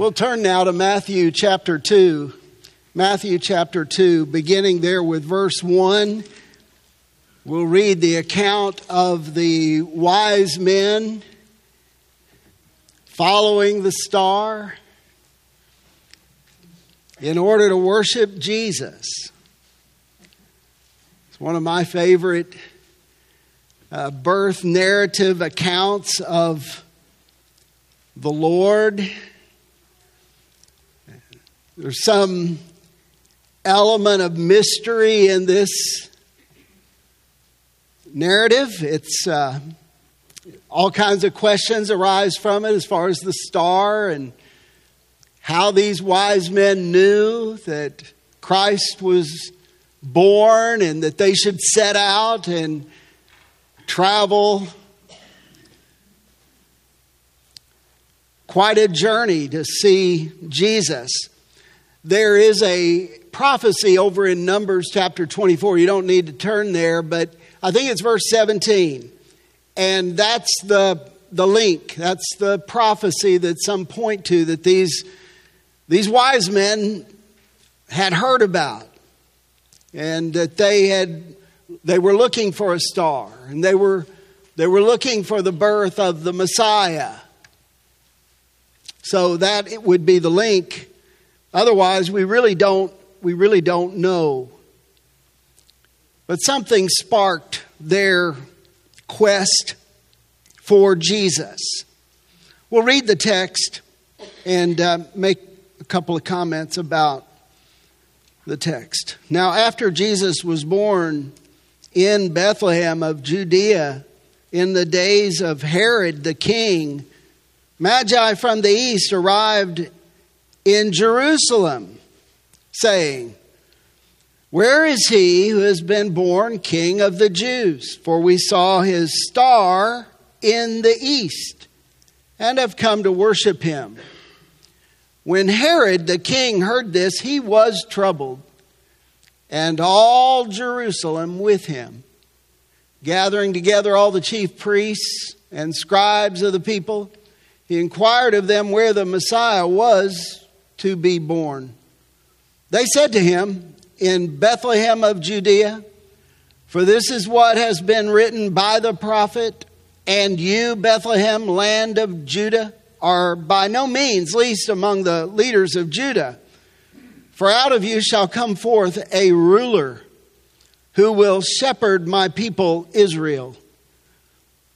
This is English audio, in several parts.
We'll turn now to Matthew chapter 2. Matthew chapter 2, beginning there with verse 1. We'll read the account of the wise men following the star in order to worship Jesus. It's one of my favorite uh, birth narrative accounts of the Lord there's some element of mystery in this narrative. It's uh, all kinds of questions arise from it as far as the star and how these wise men knew that Christ was born and that they should set out and travel quite a journey to see Jesus. There is a prophecy over in Numbers chapter 24. You don't need to turn there, but I think it's verse 17. And that's the, the link, that's the prophecy that some point to that these, these wise men had heard about. And that they had they were looking for a star and they were they were looking for the birth of the Messiah. So that it would be the link Otherwise, we really don't, we really don't know. But something sparked their quest for Jesus. We'll read the text and uh, make a couple of comments about the text. Now, after Jesus was born in Bethlehem of Judea in the days of Herod the king, Magi from the east arrived in Jerusalem, saying, Where is he who has been born king of the Jews? For we saw his star in the east and have come to worship him. When Herod the king heard this, he was troubled, and all Jerusalem with him. Gathering together all the chief priests and scribes of the people, he inquired of them where the Messiah was to be born. They said to him, In Bethlehem of Judea, for this is what has been written by the prophet, and you, Bethlehem, land of Judah, are by no means least among the leaders of Judah. For out of you shall come forth a ruler who will shepherd my people Israel.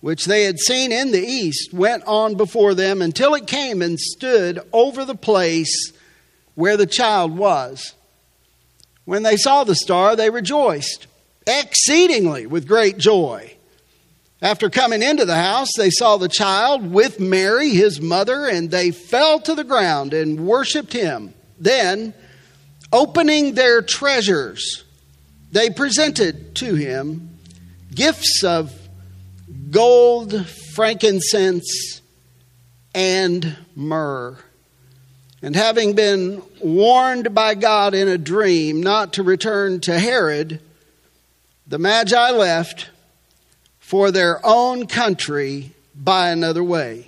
which they had seen in the east, went on before them until it came and stood over the place where the child was. When they saw the star, they rejoiced exceedingly with great joy. After coming into the house, they saw the child with Mary, his mother, and they fell to the ground and worshiped him. Then, opening their treasures, they presented to him gifts of gold, frankincense, and myrrh. And having been warned by God in a dream not to return to Herod, the Magi left for their own country by another way.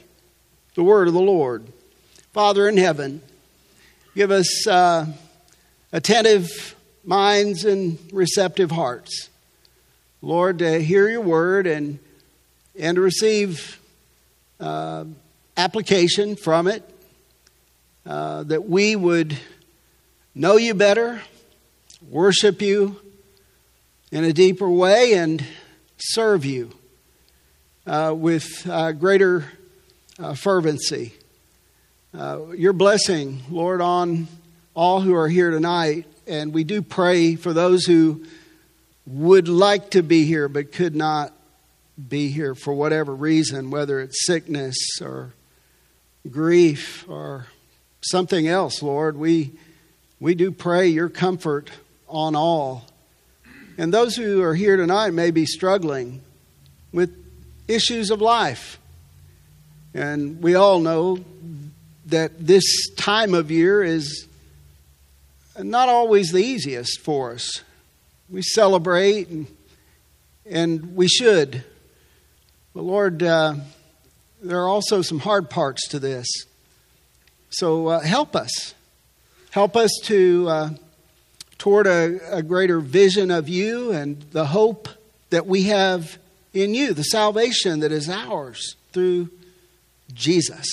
The word of the Lord. Father in heaven, give us uh, attentive minds and receptive hearts. Lord, to hear your word and and to receive uh, application from it, uh, that we would know you better, worship you in a deeper way, and serve you uh, with uh, greater uh, fervency. Uh, your blessing, Lord, on all who are here tonight. And we do pray for those who would like to be here but could not be here for whatever reason, whether it's sickness or grief or something else, Lord. We, we do pray your comfort on all. And those who are here tonight may be struggling with issues of life. And we all know that this time of year is not always the easiest for us. We celebrate, and, and we should. But Lord, uh, there are also some hard parts to this. So uh, help us. Help us to uh, toward a, a greater vision of you and the hope that we have in you, the salvation that is ours through Jesus.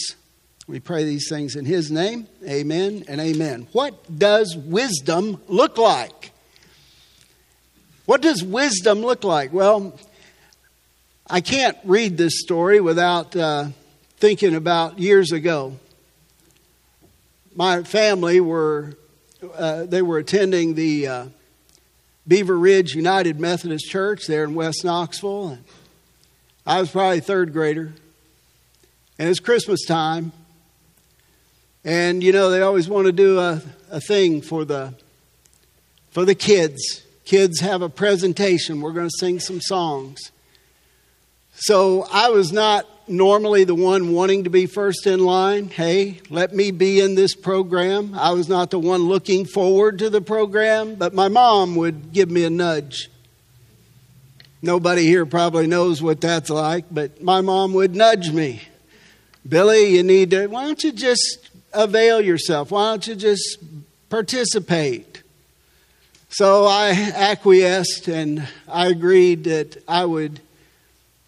We pray these things in His name. Amen and amen. What does wisdom look like? What does wisdom look like? Well, I can't read this story without uh, thinking about years ago. My family were uh, they were attending the uh, Beaver Ridge United Methodist Church there in West Knoxville. And I was probably third grader, and it's Christmas time. And you know they always want to do a, a thing for the for the kids. Kids have a presentation. We're going to sing some songs. So I was not normally the one wanting to be first in line. Hey, let me be in this program. I was not the one looking forward to the program, but my mom would give me a nudge. Nobody here probably knows what that's like, but my mom would nudge me. Billy, you need to, why don't you just avail yourself? Why don't you just participate? So I acquiesced and I agreed that I would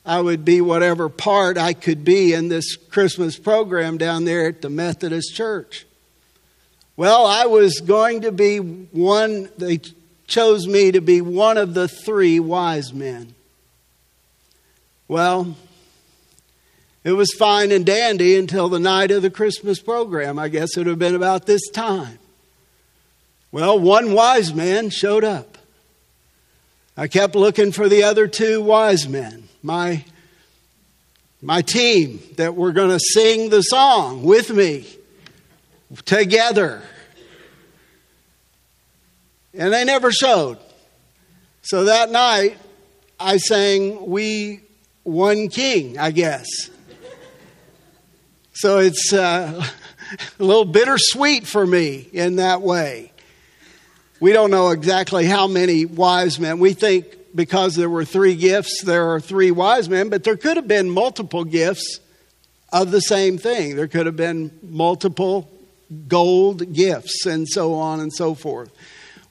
I would be whatever part I could be in this Christmas program down there at the Methodist Church. Well, I was going to be one, they chose me to be one of the three wise men. Well, it was fine and dandy until the night of the Christmas program. I guess it would have been about this time. Well, one wise man showed up. I kept looking for the other two wise men my, my team that were going to sing the song with me together. And they never showed. So that night, I sang We One King, I guess. So it's uh, a little bittersweet for me in that way. We don't know exactly how many wise men. We think because there were three gifts, there are three wise men, but there could have been multiple gifts of the same thing. There could have been multiple gold gifts and so on and so forth.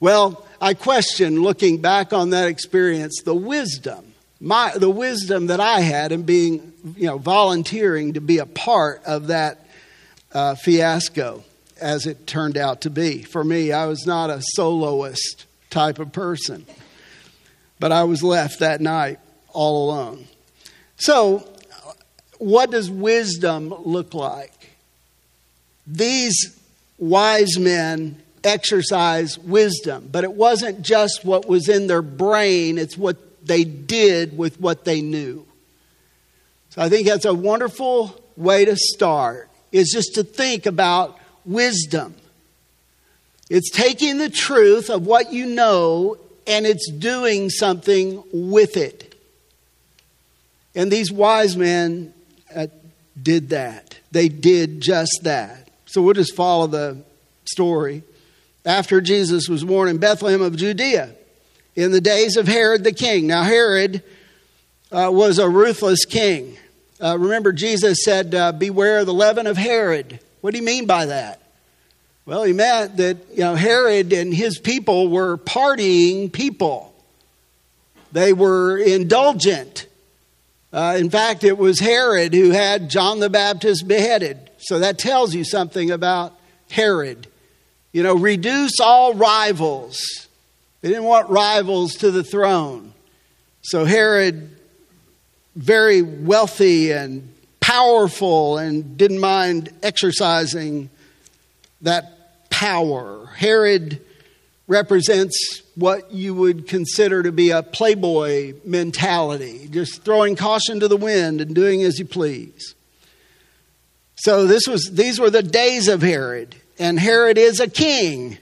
Well, I question, looking back on that experience, the wisdom, my, the wisdom that I had in being, you know, volunteering to be a part of that uh, fiasco as it turned out to be. For me, I was not a soloist type of person. But I was left that night all alone. So, what does wisdom look like? These wise men exercise wisdom, but it wasn't just what was in their brain, it's what they did with what they knew. So I think that's a wonderful way to start, is just to think about wisdom. It's taking the truth of what you know and it's doing something with it. And these wise men uh, did that. They did just that. So we'll just follow the story. After Jesus was born in Bethlehem of Judea, in the days of Herod the king. Now, Herod uh, was a ruthless king. Uh, remember, Jesus said, uh, Beware the leaven of Herod. What do you mean by that? Well, he meant that you know Herod and his people were partying people. They were indulgent. Uh, in fact, it was Herod who had John the Baptist beheaded. So that tells you something about Herod. You know, reduce all rivals. They didn't want rivals to the throne. So Herod, very wealthy and powerful, and didn't mind exercising that power. Herod represents what you would consider to be a playboy mentality, just throwing caution to the wind and doing as you please. So this was these were the days of Herod. and Herod is a king.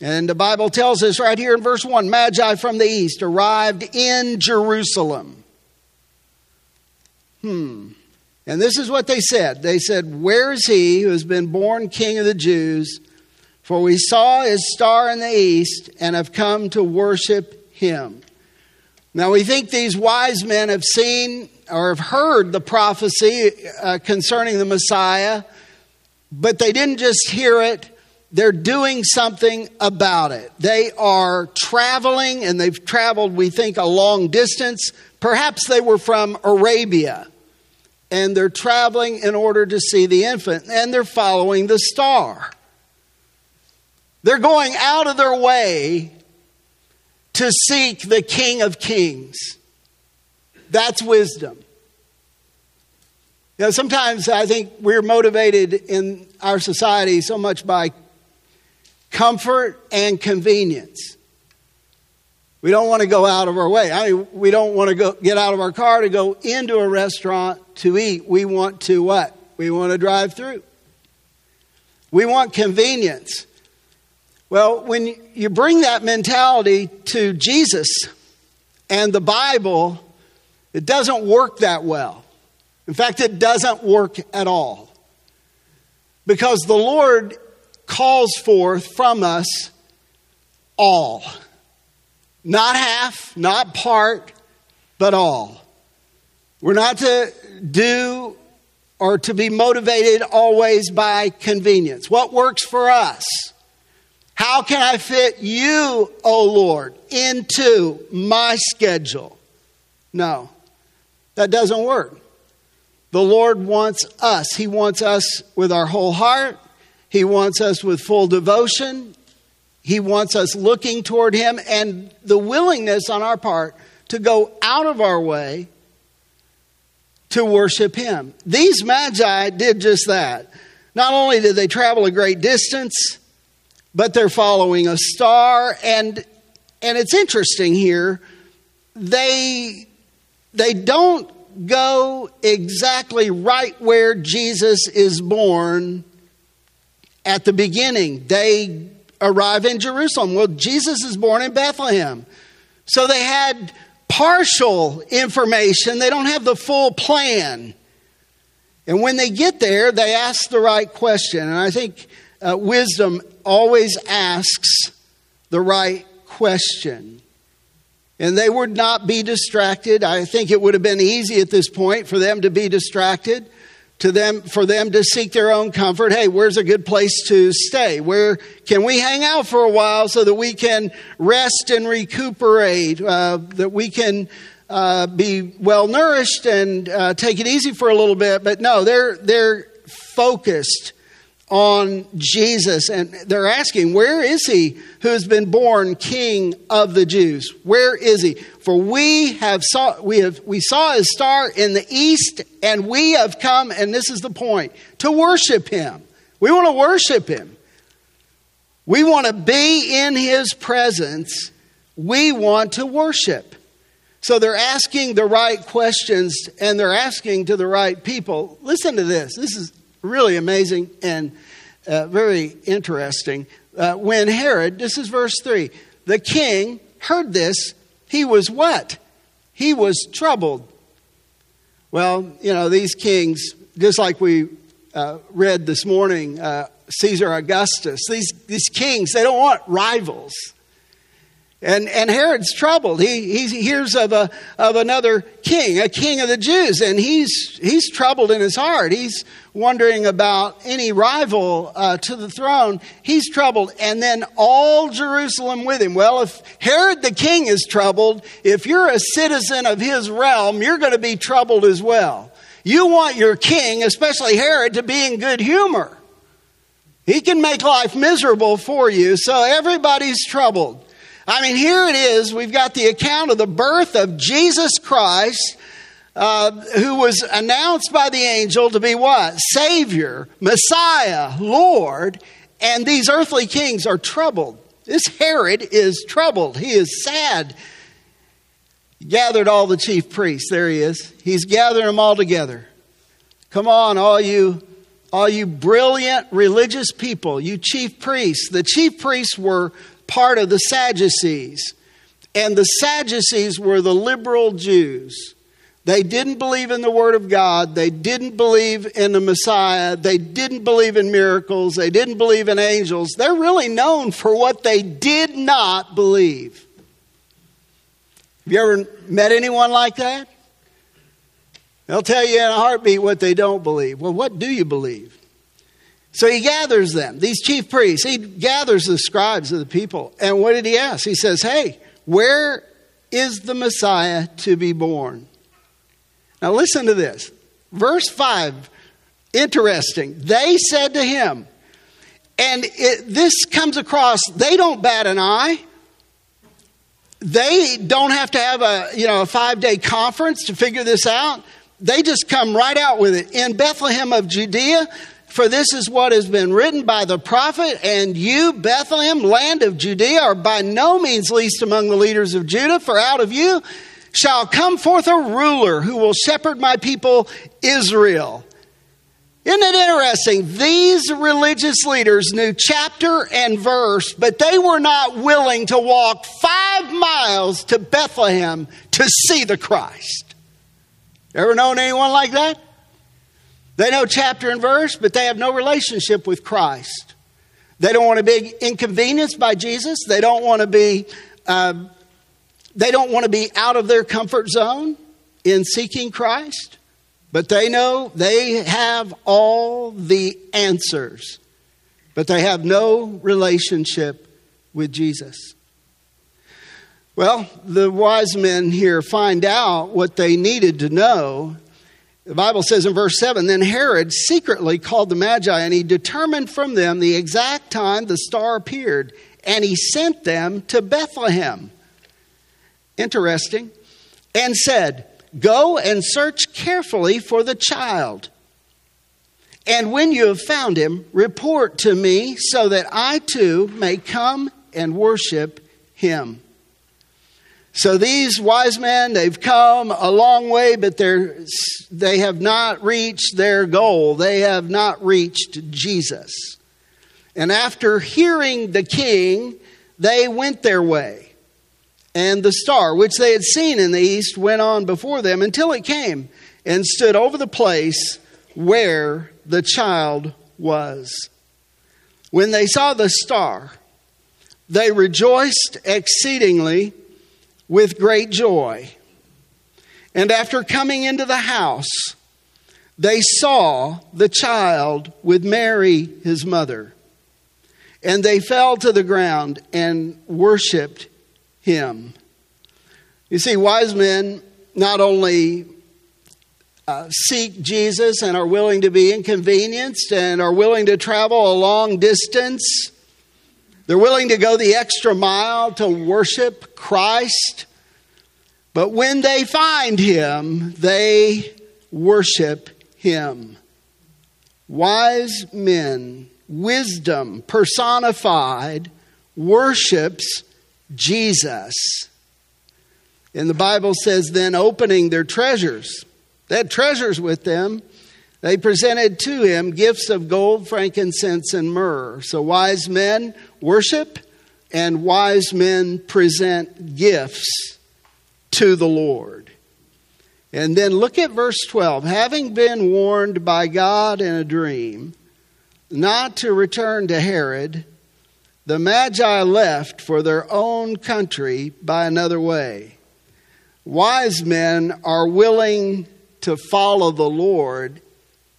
And the Bible tells us right here in verse 1 Magi from the east arrived in Jerusalem. Hmm. And this is what they said. They said, Where is he who has been born king of the Jews? For we saw his star in the east and have come to worship him. Now, we think these wise men have seen or have heard the prophecy uh, concerning the Messiah, but they didn't just hear it, they're doing something about it. They are traveling, and they've traveled, we think, a long distance. Perhaps they were from Arabia, and they're traveling in order to see the infant, and they're following the star. They're going out of their way to seek the King of Kings. That's wisdom. You know, sometimes I think we're motivated in our society so much by comfort and convenience. We don't want to go out of our way. I mean, we don't want to go get out of our car to go into a restaurant to eat. We want to what? We want to drive through. We want convenience. Well, when you bring that mentality to Jesus and the Bible, it doesn't work that well. In fact, it doesn't work at all. Because the Lord calls forth from us all. Not half, not part, but all. We're not to do or to be motivated always by convenience. What works for us? How can I fit you, O oh Lord, into my schedule? No, that doesn't work. The Lord wants us. He wants us with our whole heart. He wants us with full devotion. He wants us looking toward Him and the willingness on our part to go out of our way to worship Him. These magi did just that. Not only did they travel a great distance, but they're following a star and and it's interesting here they they don't go exactly right where Jesus is born at the beginning. They arrive in Jerusalem. Well, Jesus is born in Bethlehem. So they had partial information, they don't have the full plan. And when they get there, they ask the right question. And I think uh, wisdom always asks the right question. And they would not be distracted. I think it would have been easy at this point for them to be distracted, to them for them to seek their own comfort. Hey, where's a good place to stay? Where can we hang out for a while so that we can rest and recuperate, uh, that we can uh, be well nourished and uh, take it easy for a little bit? But no, they're they're focused on Jesus and they're asking, Where is he who has been born king of the Jews? Where is he? For we have saw we have we saw his star in the east, and we have come, and this is the point, to worship him. We want to worship him. We want to be in his presence. We want to worship. So they're asking the right questions and they're asking to the right people. Listen to this. This is really amazing and uh, very interesting. Uh, when Herod, this is verse 3, the king heard this, he was what? He was troubled. Well, you know, these kings, just like we uh, read this morning, uh, Caesar Augustus, these, these kings, they don't want rivals. And, and Herod's troubled. He, he hears of, a, of another king, a king of the Jews, and he's, he's troubled in his heart. He's wondering about any rival uh, to the throne. He's troubled. And then all Jerusalem with him. Well, if Herod the king is troubled, if you're a citizen of his realm, you're going to be troubled as well. You want your king, especially Herod, to be in good humor. He can make life miserable for you, so everybody's troubled. I mean, here it is. We've got the account of the birth of Jesus Christ, uh, who was announced by the angel to be what? Savior, Messiah, Lord. And these earthly kings are troubled. This Herod is troubled. He is sad. He gathered all the chief priests. There he is. He's gathering them all together. Come on, all you all you brilliant religious people, you chief priests. The chief priests were part of the Sadducees, and the Sadducees were the liberal Jews. They didn't believe in the Word of God. They didn't believe in the Messiah. They didn't believe in miracles. They didn't believe in angels. They're really known for what they did not believe. Have you ever met anyone like that? They'll tell you in a heartbeat what they don't believe. Well, what do you believe? So he gathers them, these chief priests. He gathers the scribes of the people. And what did he ask? He says, Hey, where is the Messiah to be born? Now listen to this. Verse 5, interesting. They said to him, and it, this comes across, they don't bat an eye. They don't have to have a, you know, a five day conference to figure this out they just come right out with it. In Bethlehem of Judea, for this is what has been written by the prophet, and you, Bethlehem, land of Judea, are by no means least among the leaders of Judah, for out of you shall come forth a ruler who will shepherd my people Israel. Isn't it interesting? These religious leaders knew chapter and verse, but they were not willing to walk five miles to Bethlehem to see the Christ. Ever known anyone like that? They know chapter and verse, but they have no relationship with Christ. They don't want to be inconvenienced by Jesus. They don't want to be. Uh, they don't want to be out of their comfort zone in seeking Christ, but they know they have all the answers, but they have no relationship with Jesus. Well, the wise men here find out what they needed to know. The Bible says in verse 7 Then Herod secretly called the Magi, and he determined from them the exact time the star appeared, and he sent them to Bethlehem. Interesting. And said, Go and search carefully for the child. And when you have found him, report to me so that I too may come and worship him. So these wise men, they've come a long way, but they're, they have not reached their goal. They have not reached Jesus. And after hearing the king, they went their way. And the star, which they had seen in the east, went on before them until it came and stood over the place where the child was. When they saw the star, they rejoiced exceedingly with great joy. And after coming into the house, they saw the child with Mary, his mother. And they fell to the ground and worshiped him. You see, wise men not only uh, seek Jesus and are willing to be inconvenienced and are willing to travel a long distance they're willing to go the extra mile to worship Christ. But when they find him, they worship him. Wise men, wisdom personified, worships Jesus. And the Bible says, then opening their treasures. They had treasures with them. They presented to him gifts of gold, frankincense, and myrrh. So wise men worship and wise men present gifts to the Lord. And then look at verse 12. Having been warned by God in a dream not to return to Herod, the Magi left for their own country by another way. Wise men are willing to follow the Lord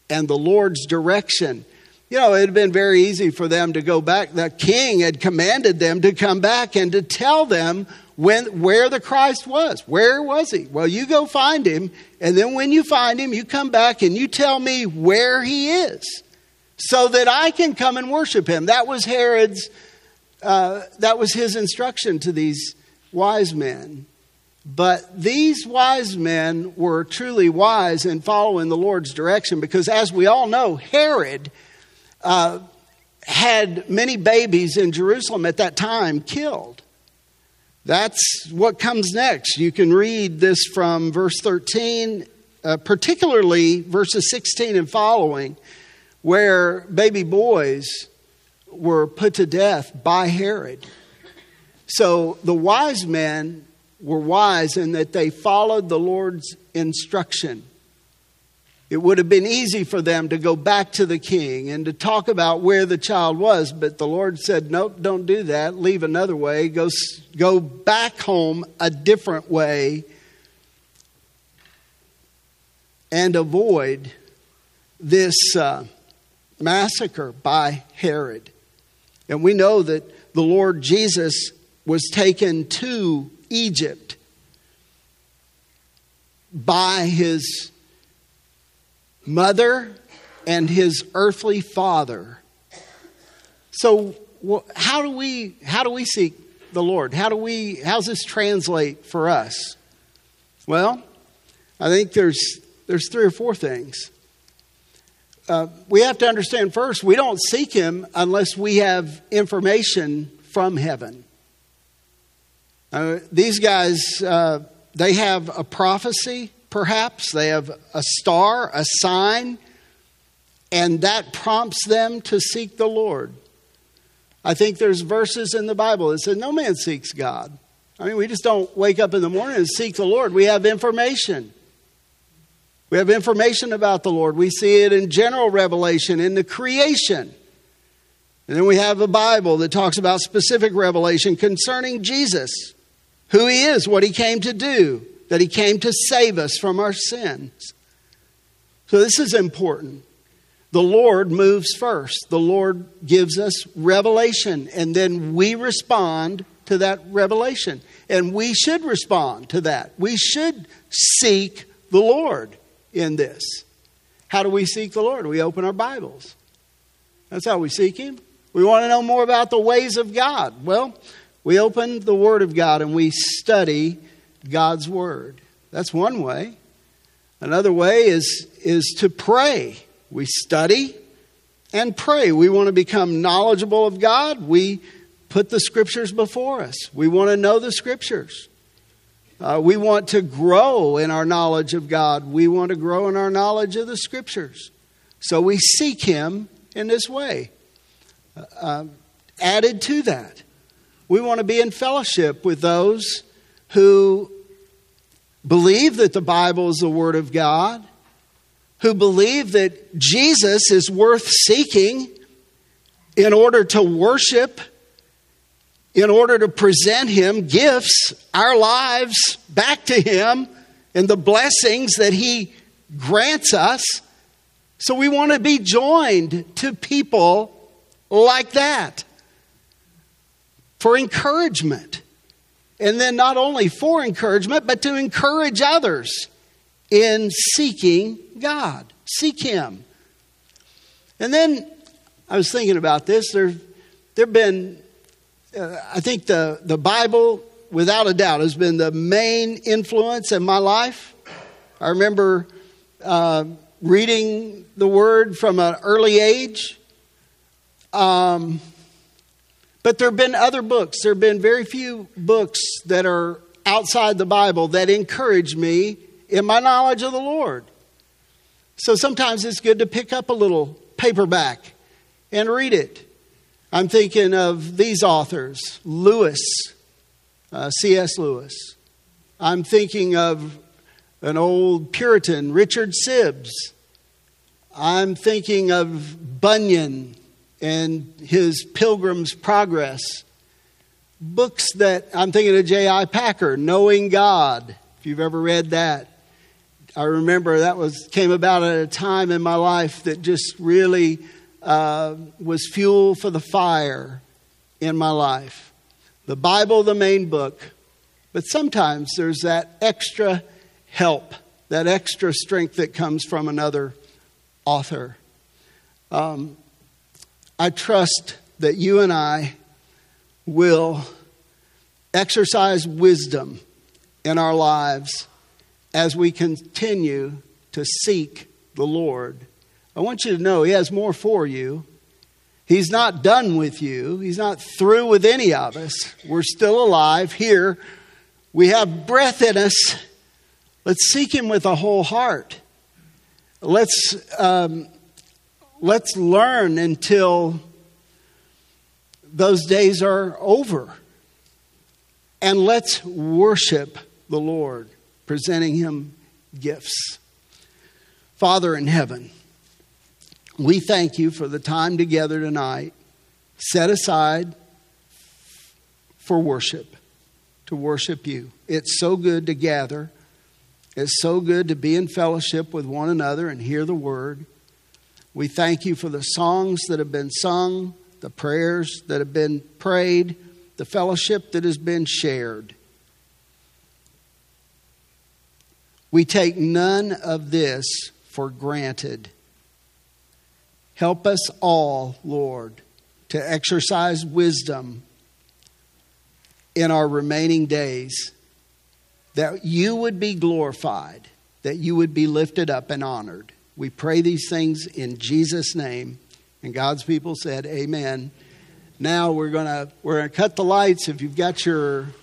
and the Lord's direction. You know, it had been very easy for them to go back. The king had commanded them to come back and to tell them when, where the Christ was. Where was he? Well, you go find him, and then when you find him, you come back and you tell me where he is so that I can come and worship him. That was Herod's, uh, that was his instruction to these wise men. But these wise men were truly wise in following the Lord's direction because, as we all know, Herod uh, had many babies in Jerusalem at that time killed. That's what comes next. You can read this from verse 13, uh, particularly verses 16 and following, where baby boys were put to death by Herod. So the wise men were wise in that they followed the Lord's instruction. It would have been easy for them to go back to the king and to talk about where the child was, but the Lord said, Nope, don't do that. Leave another way. Go, go back home a different way and avoid this uh, massacre by Herod. And we know that the Lord Jesus was taken to Egypt by his mother and his earthly father. So how do we how do we seek the Lord? How do we how's this translate for us? Well, I think there's there's three or four things. Uh, we have to understand first, we don't seek Him unless we have information from heaven. Uh, these guys, uh, they have a prophecy, perhaps. They have a star, a sign, and that prompts them to seek the Lord. I think there's verses in the Bible that say, No man seeks God. I mean, we just don't wake up in the morning and seek the Lord. We have information. We have information about the Lord. We see it in general revelation, in the creation. And then we have a Bible that talks about specific revelation concerning Jesus, who he is, what he came to do, that he came to save us from our sins. So this is important. The Lord moves first. The Lord gives us revelation, and then we respond to that revelation. And we should respond to that. We should seek the Lord in this. How do we seek the Lord? We open our Bibles. That's how we seek Him. We want to know more about the ways of God. Well, we open the Word of God and we study God's Word. That's one way. Another way is, is to pray. We study and pray. We want to become knowledgeable of God. We put the Scriptures before us. We want to know the Scriptures. Uh, we want to grow in our knowledge of God. We want to grow in our knowledge of the Scriptures. So we seek Him in this way. Uh, um, added to that, we want to be in fellowship with those who believe that the Bible is the Word of God, who believe that Jesus is worth seeking in order to worship in order to present Him gifts, our lives, back to Him and the blessings that He grants us. So we want to be joined to people like that for encouragement. And then not only for encouragement, but to encourage others in seeking God. Seek Him. And then I was thinking about this. There, there have been I think the, the Bible, without a doubt, has been the main influence in my life. I remember uh, reading the Word from an early age. Um, but there have been other books. There have been very few books that are outside the Bible that encourage me in my knowledge of the Lord. So sometimes it's good to pick up a little paperback and read it. I'm thinking of these authors Lewis, uh, C.S. Lewis. I'm thinking of an old Puritan, Richard Sibbes. I'm thinking of Bunyan and his Pilgrim's Progress. Books that I'm thinking of J.I. Packer, Knowing God, if you've ever read that. I remember that was came about at a time in my life that just really uh, was fuel for the fire in my life. The Bible, the main book, but sometimes there's that extra help, that extra strength that comes from another author. Um, I trust that you and I will exercise wisdom in our lives as we continue to seek the Lord I want you to know He has more for you. He's not done with you, He's not through with any of us. We're still alive here. We have breath in us. Let's seek Him with a whole heart. Let's, um, let's learn until those days are over. And let's worship the Lord, presenting Him gifts. Father in heaven, we thank you for the time together tonight, set aside for worship, to worship you. It's so good to gather. It's so good to be in fellowship with one another and hear the word. We thank you for the songs that have been sung, the prayers that have been prayed, the fellowship that has been shared. We take none of this for granted. Help us all, Lord, to exercise wisdom in our remaining days, that you would be glorified, that you would be lifted up and honored. We pray these things in Jesus' name. And God's people said, Amen. Now we're gonna we're gonna cut the lights. If you've got your